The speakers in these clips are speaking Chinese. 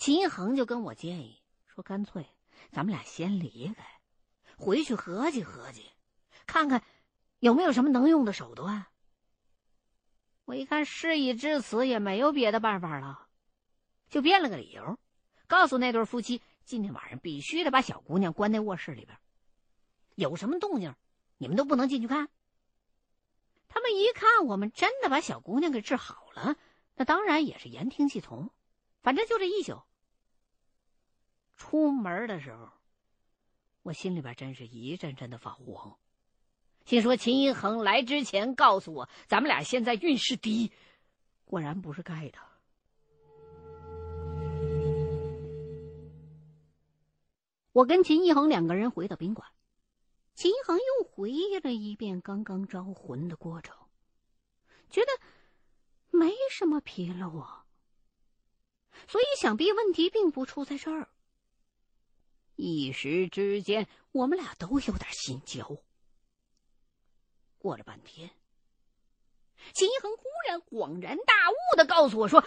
秦一恒就跟我建议说：“干脆咱们俩先离开，回去合计合计，看看有没有什么能用的手段。”我一看事已至此，也没有别的办法了，就编了个理由，告诉那对夫妻今天晚上必须得把小姑娘关在卧室里边，有什么动静，你们都不能进去看。他们一看我们真的把小姑娘给治好了，那当然也是言听计从。反正就这一宿。出门的时候，我心里边真是一阵阵的发慌。心说秦一恒来之前告诉我，咱们俩现在运势低，果然不是盖的。我跟秦一恒两个人回到宾馆，秦一恒又回忆了一遍刚刚招魂的过程，觉得没什么纰漏啊，所以想必问题并不出在这儿。一时之间，我们俩都有点心焦。过了半天，秦一恒忽然恍然大悟的告诉我说：“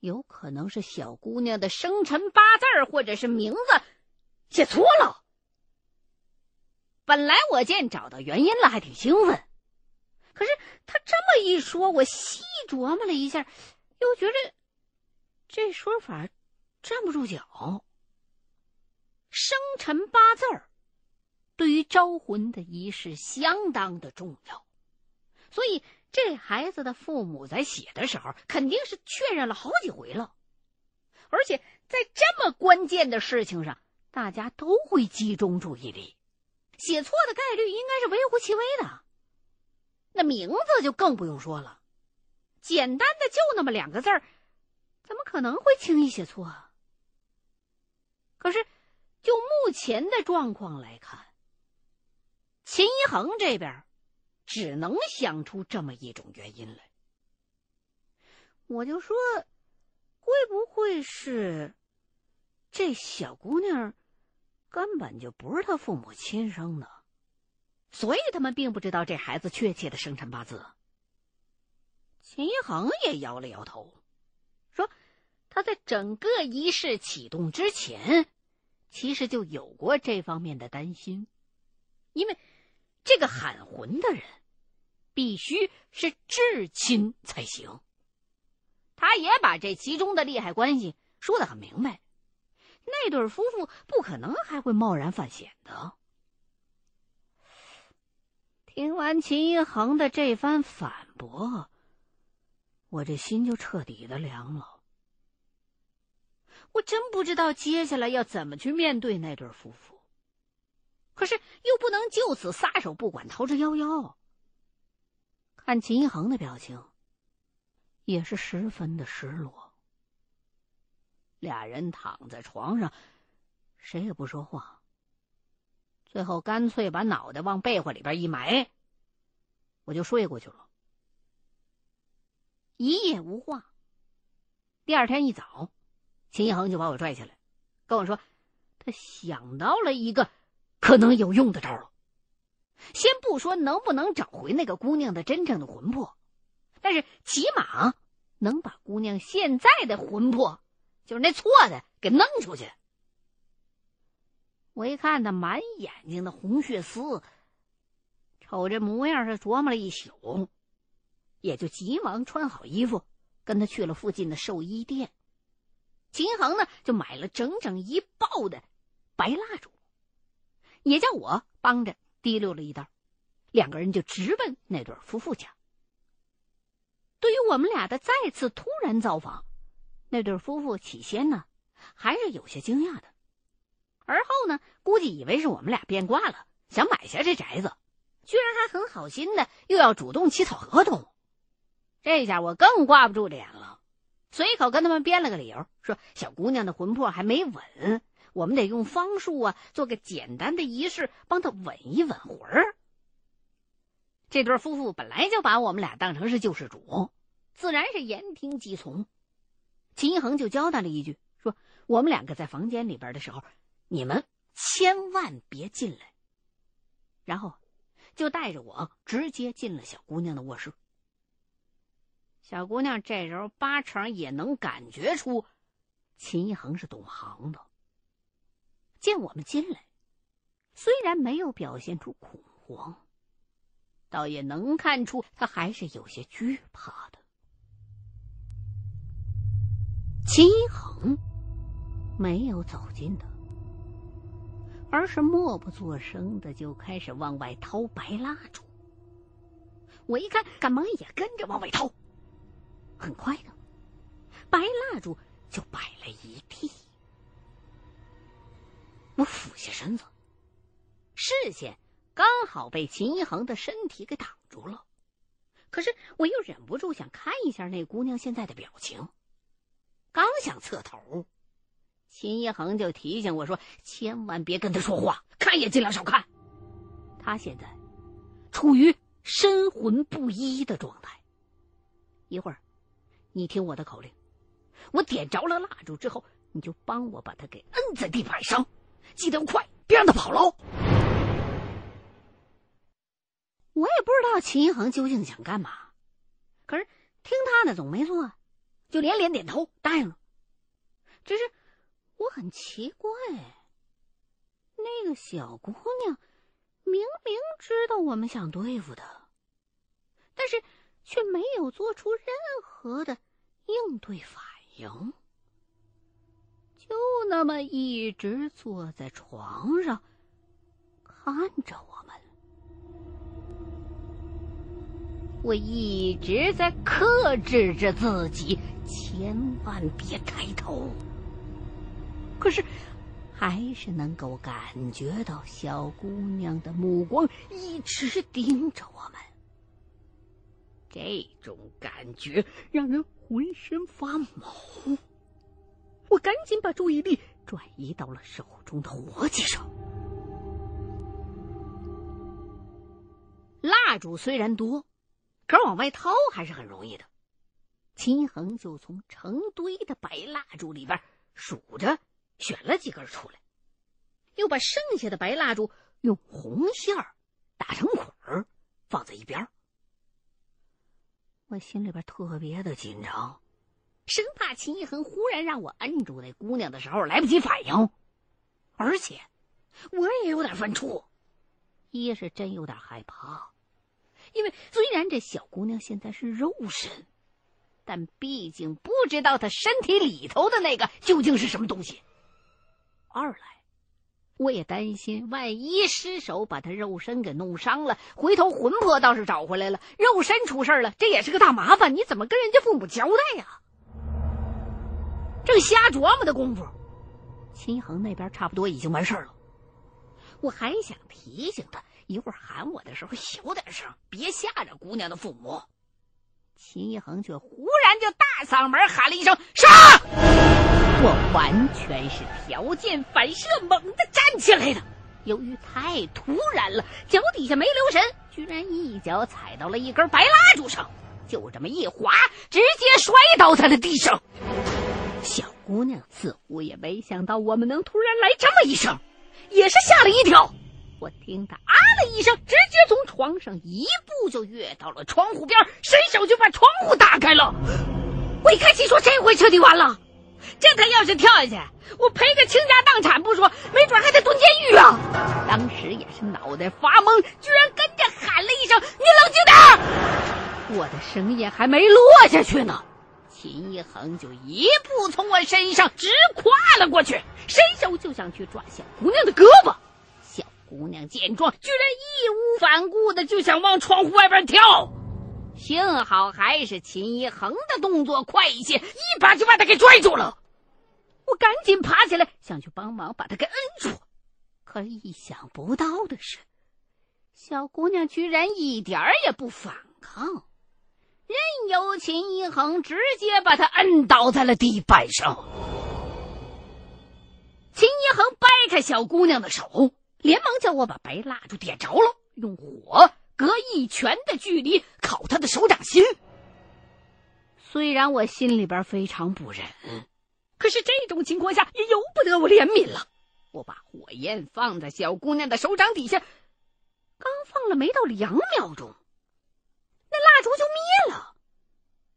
有可能是小姑娘的生辰八字儿或者是名字写错了。”本来我见找到原因了，还挺兴奋。可是他这么一说，我细琢磨了一下，又觉得这说法站不住脚。生辰八字儿。对于招魂的仪式相当的重要，所以这孩子的父母在写的时候肯定是确认了好几回了，而且在这么关键的事情上，大家都会集中注意力，写错的概率应该是微乎其微的。那名字就更不用说了，简单的就那么两个字儿，怎么可能会轻易写错啊？可是就目前的状况来看。秦一恒这边只能想出这么一种原因来，我就说，会不会是这小姑娘根本就不是他父母亲生的，所以他们并不知道这孩子确切的生辰八字。秦一恒也摇了摇头，说他在整个仪式启动之前，其实就有过这方面的担心，因为。这个喊魂的人必须是至亲才行。他也把这其中的利害关系说的很明白，那对夫妇不可能还会贸然犯险的。听完秦一恒的这番反驳，我这心就彻底的凉了。我真不知道接下来要怎么去面对那对夫妇。可是又不能就此撒手不管，逃之夭夭。看秦一恒的表情，也是十分的失落。俩人躺在床上，谁也不说话。最后干脆把脑袋往被窝里边一埋，我就睡过去了。一夜无话。第二天一早，秦一恒就把我拽起来，跟我说，他想到了一个。可能有用的招了。先不说能不能找回那个姑娘的真正的魂魄，但是起码能把姑娘现在的魂魄，就是那错的，给弄出去。我一看他满眼睛的红血丝，瞅这模样是琢磨了一宿，也就急忙穿好衣服，跟他去了附近的寿衣店。秦恒呢，就买了整整一包的白蜡烛。也叫我帮着提溜了一袋，两个人就直奔那对夫妇家。对于我们俩的再次突然造访，那对夫妇起先呢还是有些惊讶的，而后呢估计以为是我们俩变卦了，想买下这宅子，居然还很好心的又要主动起草合同。这下我更挂不住脸了，随口跟他们编了个理由，说小姑娘的魂魄还没稳。我们得用方术啊，做个简单的仪式，帮她稳一稳魂儿。这对夫妇本来就把我们俩当成是救世主，自然是言听计从。秦一恒就交代了一句，说：“我们两个在房间里边的时候，你们千万别进来。”然后就带着我直接进了小姑娘的卧室。小姑娘这时候八成也能感觉出。秦一恒是懂行的，见我们进来，虽然没有表现出恐慌，倒也能看出他还是有些惧怕的。秦一恒没有走近他，而是默不作声的就开始往外掏白蜡烛。我一看，赶忙也跟着往外掏。很快的，白蜡烛。就摆了一地，我俯下身子，视线刚好被秦一恒的身体给挡住了。可是我又忍不住想看一下那姑娘现在的表情。刚想侧头，秦一恒就提醒我说：“千万别跟他说话，看也尽量少看。他现在处于神魂不一的状态。一会儿，你听我的口令。”我点着了蜡烛之后，你就帮我把他给摁在地板上，记得快，别让他跑喽。我也不知道秦一恒究竟想干嘛，可是听他的总没错，就连连点头答应了。只是我很奇怪，那个小姑娘明明知道我们想对付她，但是却没有做出任何的应对反应，就那么一直坐在床上看着我们。我一直在克制着自己，千万别抬头。可是，还是能够感觉到小姑娘的目光一直盯着我们。这种感觉让人。浑身发毛，我赶紧把注意力转移到了手中的活计上。蜡烛虽然多，可往外掏还是很容易的。秦恒就从成堆的白蜡烛里边数着，选了几根出来，又把剩下的白蜡烛用红线打成捆儿，放在一边。我心里边特别的紧张，生怕秦一恒忽然让我摁住那姑娘的时候来不及反应，而且我也有点犯怵，一是真有点害怕，因为虽然这小姑娘现在是肉身，但毕竟不知道她身体里头的那个究竟是什么东西；二来。我也担心，万一失手把他肉身给弄伤了，回头魂魄倒是找回来了，肉身出事了，这也是个大麻烦。你怎么跟人家父母交代呀？正瞎琢磨的功夫，秦恒那边差不多已经完事儿了。我还想提醒他，一会儿喊我的时候小点声，别吓着姑娘的父母。秦一恒却忽然就大嗓门喊了一声：“杀！”我完全是条件反射，猛地站起来的。由于太突然了，脚底下没留神，居然一脚踩到了一根白蜡烛上，就这么一滑，直接摔倒在了地上。小姑娘似乎也没想到我们能突然来这么一声，也是吓了一跳。我听他啊的一声，直接从床上一步就跃到了窗户边，伸手就把窗户打开了。我一看，心说这回彻底完了。这他要是跳下去，我赔个倾家荡产不说，没准还得蹲监狱啊！当时也是脑袋发懵，居然跟着喊了一声：“你冷静点！”我的声音还没落下去呢，秦一恒就一步从我身上直跨了过去，伸手就想去抓小姑娘的胳膊。姑娘见状，居然义无反顾的就想往窗户外边跳。幸好还是秦一恒的动作快一些，一把就把他给拽住了。我赶紧爬起来想去帮忙把他给摁住，可意想不到的是，小姑娘居然一点儿也不反抗，任由秦一恒直接把她摁倒在了地板上。秦一恒掰开小姑娘的手，连忙叫我把白蜡烛点着了，用火。隔一拳的距离烤他的手掌心。虽然我心里边非常不忍，可是这种情况下也由不得我怜悯了。我把火焰放在小姑娘的手掌底下，刚放了没到两秒钟，那蜡烛就灭了。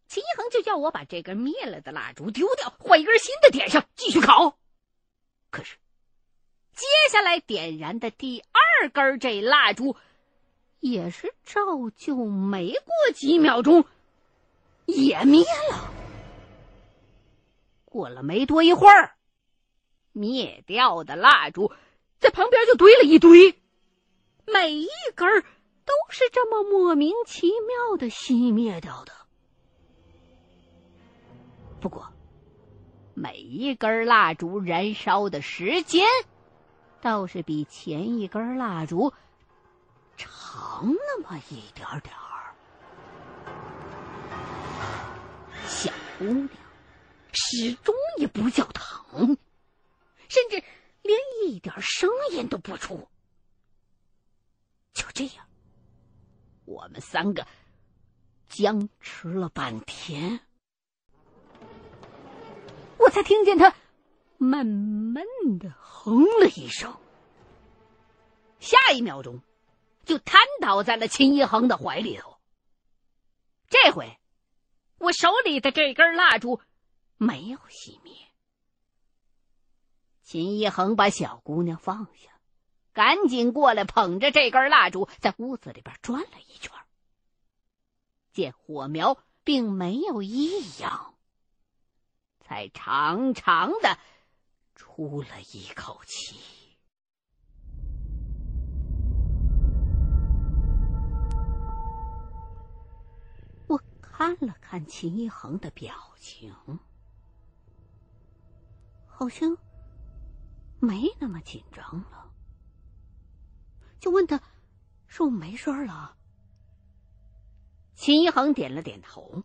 秦一恒就叫我把这根灭了的蜡烛丢掉，换一根新的点上，继续烤。可是，接下来点燃的第二根这蜡烛，也是照旧，没过几秒钟，也灭了。过了没多一会儿，灭掉的蜡烛在旁边就堆了一堆，每一根都是这么莫名其妙的熄灭掉的。不过，每一根蜡烛燃烧的时间，倒是比前一根蜡烛长那么一点点儿。小姑娘始终也不叫疼，甚至连一点声音都不出。就这样，我们三个僵持了半天。我才听见他闷闷的哼了一声，下一秒钟就瘫倒在了秦一恒的怀里头。这回我手里的这根蜡烛没有熄灭。秦一恒把小姑娘放下，赶紧过来捧着这根蜡烛，在屋子里边转了一圈，见火苗并没有异样。才长长的出了一口气。我看了看秦一恒的表情，好像没那么紧张了，就问他：“是不没事了？”秦一恒点了点头，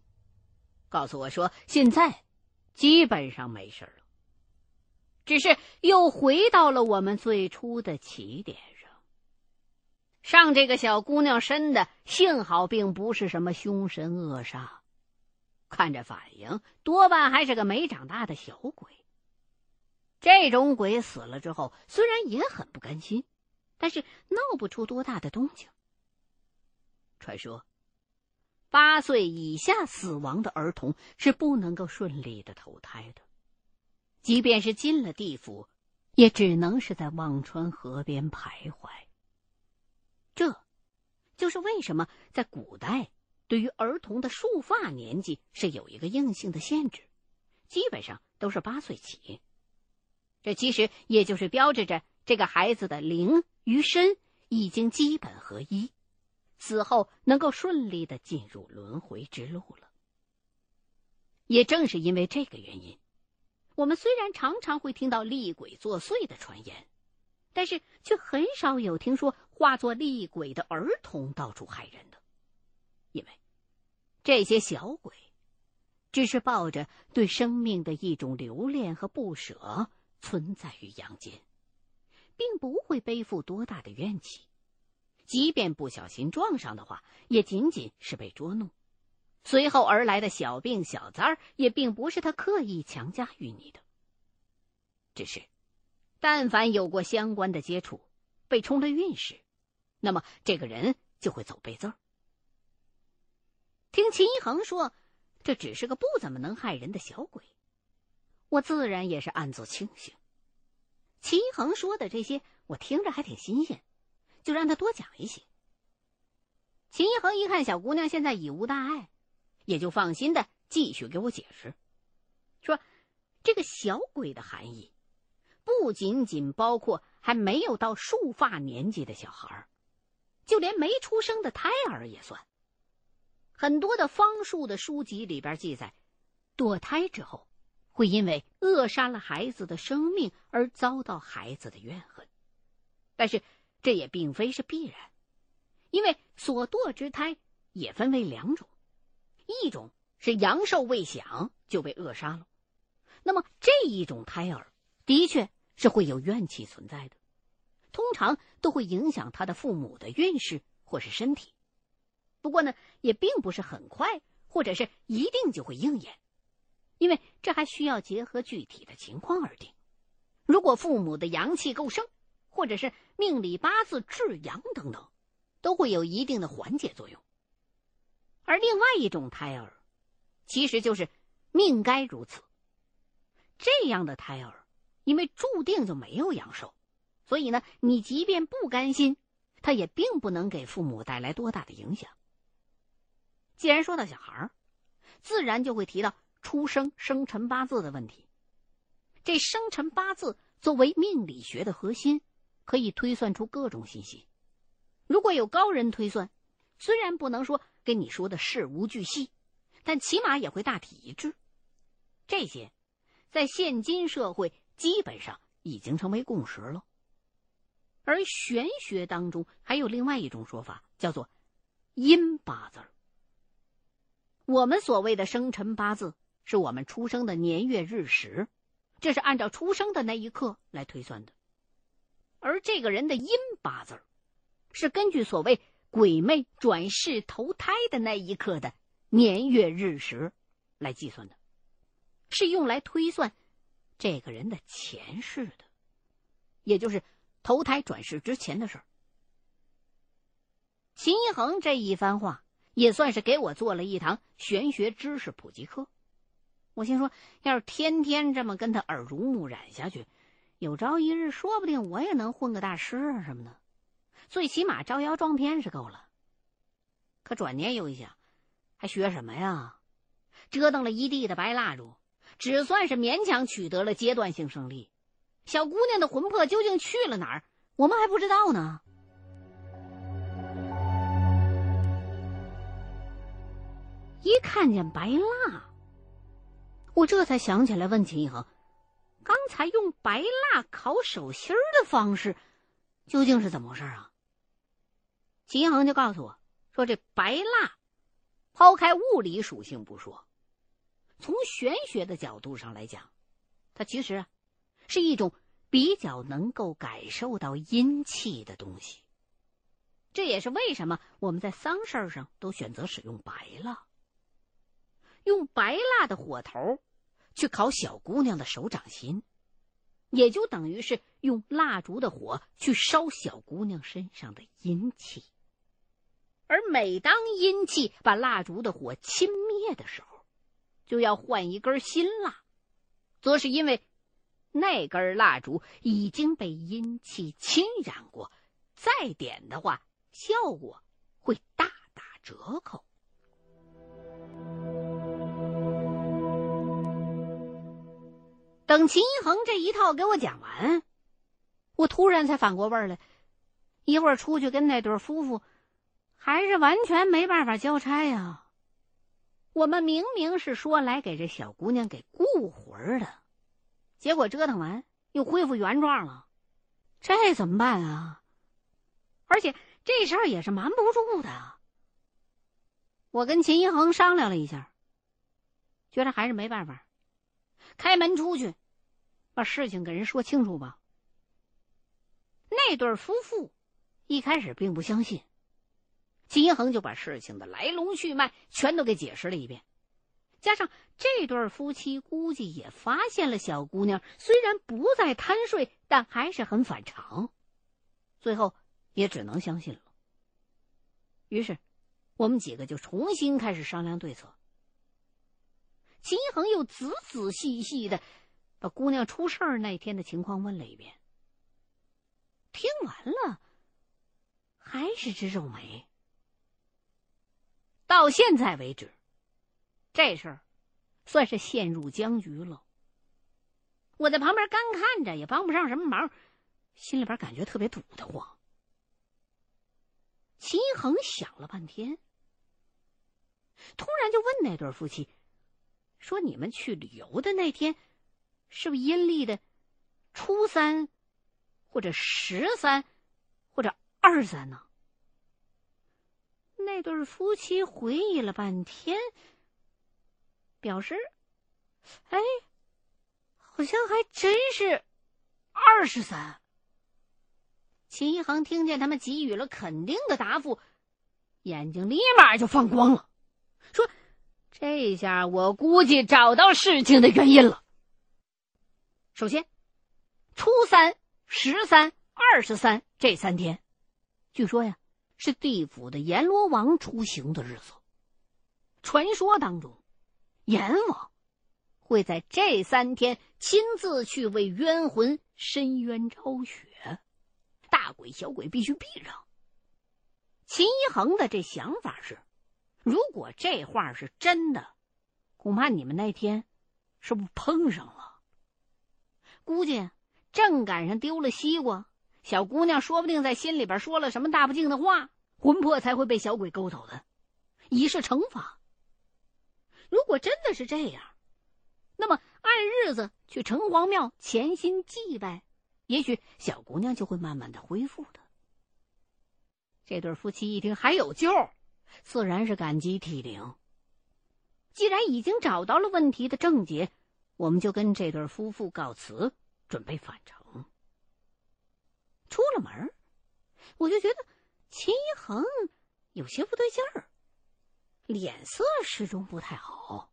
告诉我说：“现在。”基本上没事了，只是又回到了我们最初的起点上。上这个小姑娘身的，幸好并不是什么凶神恶煞，看着反应，多半还是个没长大的小鬼。这种鬼死了之后，虽然也很不甘心，但是闹不出多大的动静。传说。八岁以下死亡的儿童是不能够顺利的投胎的，即便是进了地府，也只能是在忘川河边徘徊。这，就是为什么在古代对于儿童的束发年纪是有一个硬性的限制，基本上都是八岁起。这其实也就是标志着这个孩子的灵与身已经基本合一。死后能够顺利的进入轮回之路了。也正是因为这个原因，我们虽然常常会听到厉鬼作祟的传言，但是却很少有听说化作厉鬼的儿童到处害人的。因为这些小鬼只是抱着对生命的一种留恋和不舍存在于阳间，并不会背负多大的怨气。即便不小心撞上的话，也仅仅是被捉弄，随后而来的小病小灾儿也并不是他刻意强加于你的。只是，但凡有过相关的接触，被冲了运势，那么这个人就会走背字儿。听秦一恒说，这只是个不怎么能害人的小鬼，我自然也是暗自庆幸。秦一恒说的这些，我听着还挺新鲜。就让他多讲一些。秦一恒一看小姑娘现在已无大碍，也就放心的继续给我解释，说：“这个小鬼的含义，不仅仅包括还没有到束发年纪的小孩就连没出生的胎儿也算。很多的方术的书籍里边记载，堕胎之后，会因为扼杀了孩子的生命而遭到孩子的怨恨，但是。”这也并非是必然，因为所堕之胎也分为两种，一种是阳寿未享就被扼杀了，那么这一种胎儿的确是会有怨气存在的，通常都会影响他的父母的运势或是身体。不过呢，也并不是很快或者是一定就会应验，因为这还需要结合具体的情况而定。如果父母的阳气够盛，或者是命里八字至阳等等，都会有一定的缓解作用。而另外一种胎儿，其实就是命该如此。这样的胎儿，因为注定就没有阳寿，所以呢，你即便不甘心，他也并不能给父母带来多大的影响。既然说到小孩儿，自然就会提到出生生辰八字的问题。这生辰八字作为命理学的核心，可以推算出各种信息。如果有高人推算，虽然不能说跟你说的事无巨细，但起码也会大体一致。这些，在现今社会基本上已经成为共识了。而玄学当中还有另外一种说法，叫做阴八字。我们所谓的生辰八字，是我们出生的年月日时，这是按照出生的那一刻来推算的。而这个人的阴八字，是根据所谓鬼魅转世投胎的那一刻的年月日时来计算的，是用来推算这个人的前世的，也就是投胎转世之前的事儿。秦一恒这一番话。也算是给我做了一堂玄学知识普及课。我心说，要是天天这么跟他耳濡目染下去，有朝一日说不定我也能混个大师啊什么的，最起码招摇撞骗是够了。可转念又一想，还学什么呀？折腾了一地的白蜡烛，只算是勉强取得了阶段性胜利。小姑娘的魂魄究竟去了哪儿，我们还不知道呢。一看见白蜡，我这才想起来问秦一恒：“刚才用白蜡烤手心的方式，究竟是怎么回事啊？”秦恒就告诉我说：“这白蜡，抛开物理属性不说，从玄学的角度上来讲，它其实啊是一种比较能够感受到阴气的东西。这也是为什么我们在丧事上都选择使用白蜡。”用白蜡的火头去烤小姑娘的手掌心，也就等于是用蜡烛的火去烧小姑娘身上的阴气。而每当阴气把蜡烛的火侵灭的时候，就要换一根新蜡，则是因为那根蜡烛已经被阴气侵染过，再点的话，效果会大打折扣。等秦一恒这一套给我讲完，我突然才反过味儿来。一会儿出去跟那对夫妇，还是完全没办法交差呀。我们明明是说来给这小姑娘给雇魂的，结果折腾完又恢复原状了，这怎么办啊？而且这事儿也是瞒不住的。我跟秦一恒商量了一下，觉得还是没办法。开门出去，把事情给人说清楚吧。那对夫妇一开始并不相信，秦一恒就把事情的来龙去脉全都给解释了一遍。加上这对夫妻估计也发现了小姑娘虽然不再贪睡，但还是很反常，最后也只能相信了。于是，我们几个就重新开始商量对策。秦一恒又仔仔细细的把姑娘出事儿那天的情况问了一遍。听完了，还是直皱眉。到现在为止，这事儿算是陷入僵局了。我在旁边干看着，也帮不上什么忙，心里边感觉特别堵得慌。秦一恒想了半天，突然就问那对夫妻。说你们去旅游的那天，是不是阴历的初三，或者十三，或者二三呢？那对夫妻回忆了半天，表示：“哎，好像还真是二十三。”秦一恒听见他们给予了肯定的答复，眼睛立马就放光了，说。这下我估计找到事情的原因了。首先，初三、十三、二十三这三天，据说呀是地府的阎罗王出行的日子。传说当中，阎王会在这三天亲自去为冤魂伸冤昭雪，大鬼小鬼必须避让。秦一恒的这想法是：如果这话是真的，恐怕你们那天是不是碰上了？估计正赶上丢了西瓜，小姑娘说不定在心里边说了什么大不敬的话，魂魄才会被小鬼勾走的，以示惩罚。如果真的是这样，那么按日子去城隍庙潜心祭拜，也许小姑娘就会慢慢的恢复的。这对夫妻一听还有救，自然是感激涕零。既然已经找到了问题的症结，我们就跟这对夫妇告辞，准备返程。出了门，我就觉得秦一恒有些不对劲儿。脸色始终不太好，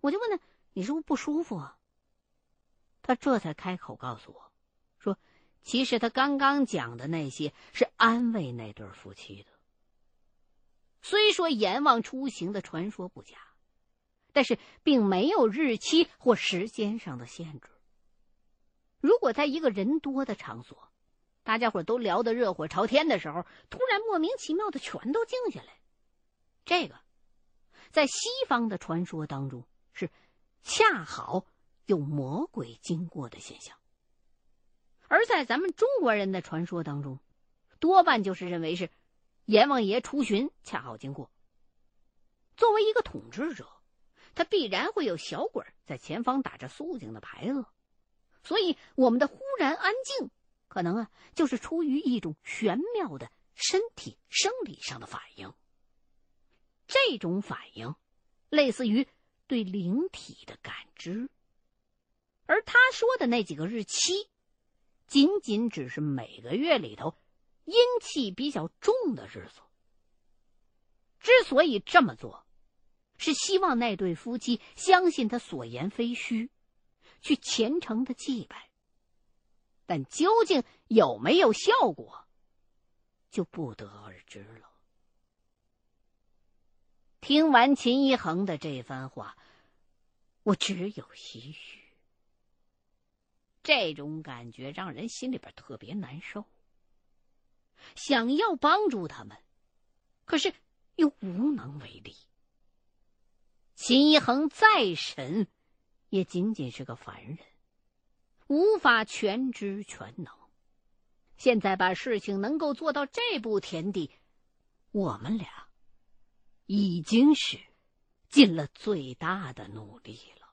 我就问他：“你是不是不舒服啊？”他这才开口告诉我，说：“其实他刚刚讲的那些是安慰那对夫妻的。虽说阎王出行的传说不假，但是并没有日期或时间上的限制。如果在一个人多的场所，大家伙都聊得热火朝天的时候，突然莫名其妙的全都静下来。”这个，在西方的传说当中是恰好有魔鬼经过的现象，而在咱们中国人的传说当中，多半就是认为是阎王爷出巡恰好经过。作为一个统治者，他必然会有小鬼在前方打着肃静的牌子，所以我们的忽然安静，可能啊就是出于一种玄妙的身体生理上的反应。这种反应，类似于对灵体的感知。而他说的那几个日期，仅仅只是每个月里头阴气比较重的日子。之所以这么做，是希望那对夫妻相信他所言非虚，去虔诚的祭拜。但究竟有没有效果，就不得而知了。听完秦一恒的这番话，我只有唏嘘。这种感觉让人心里边特别难受。想要帮助他们，可是又无能为力。秦一恒再神，也仅仅是个凡人，无法全知全能。现在把事情能够做到这步田地，我们俩。已经是尽了最大的努力了。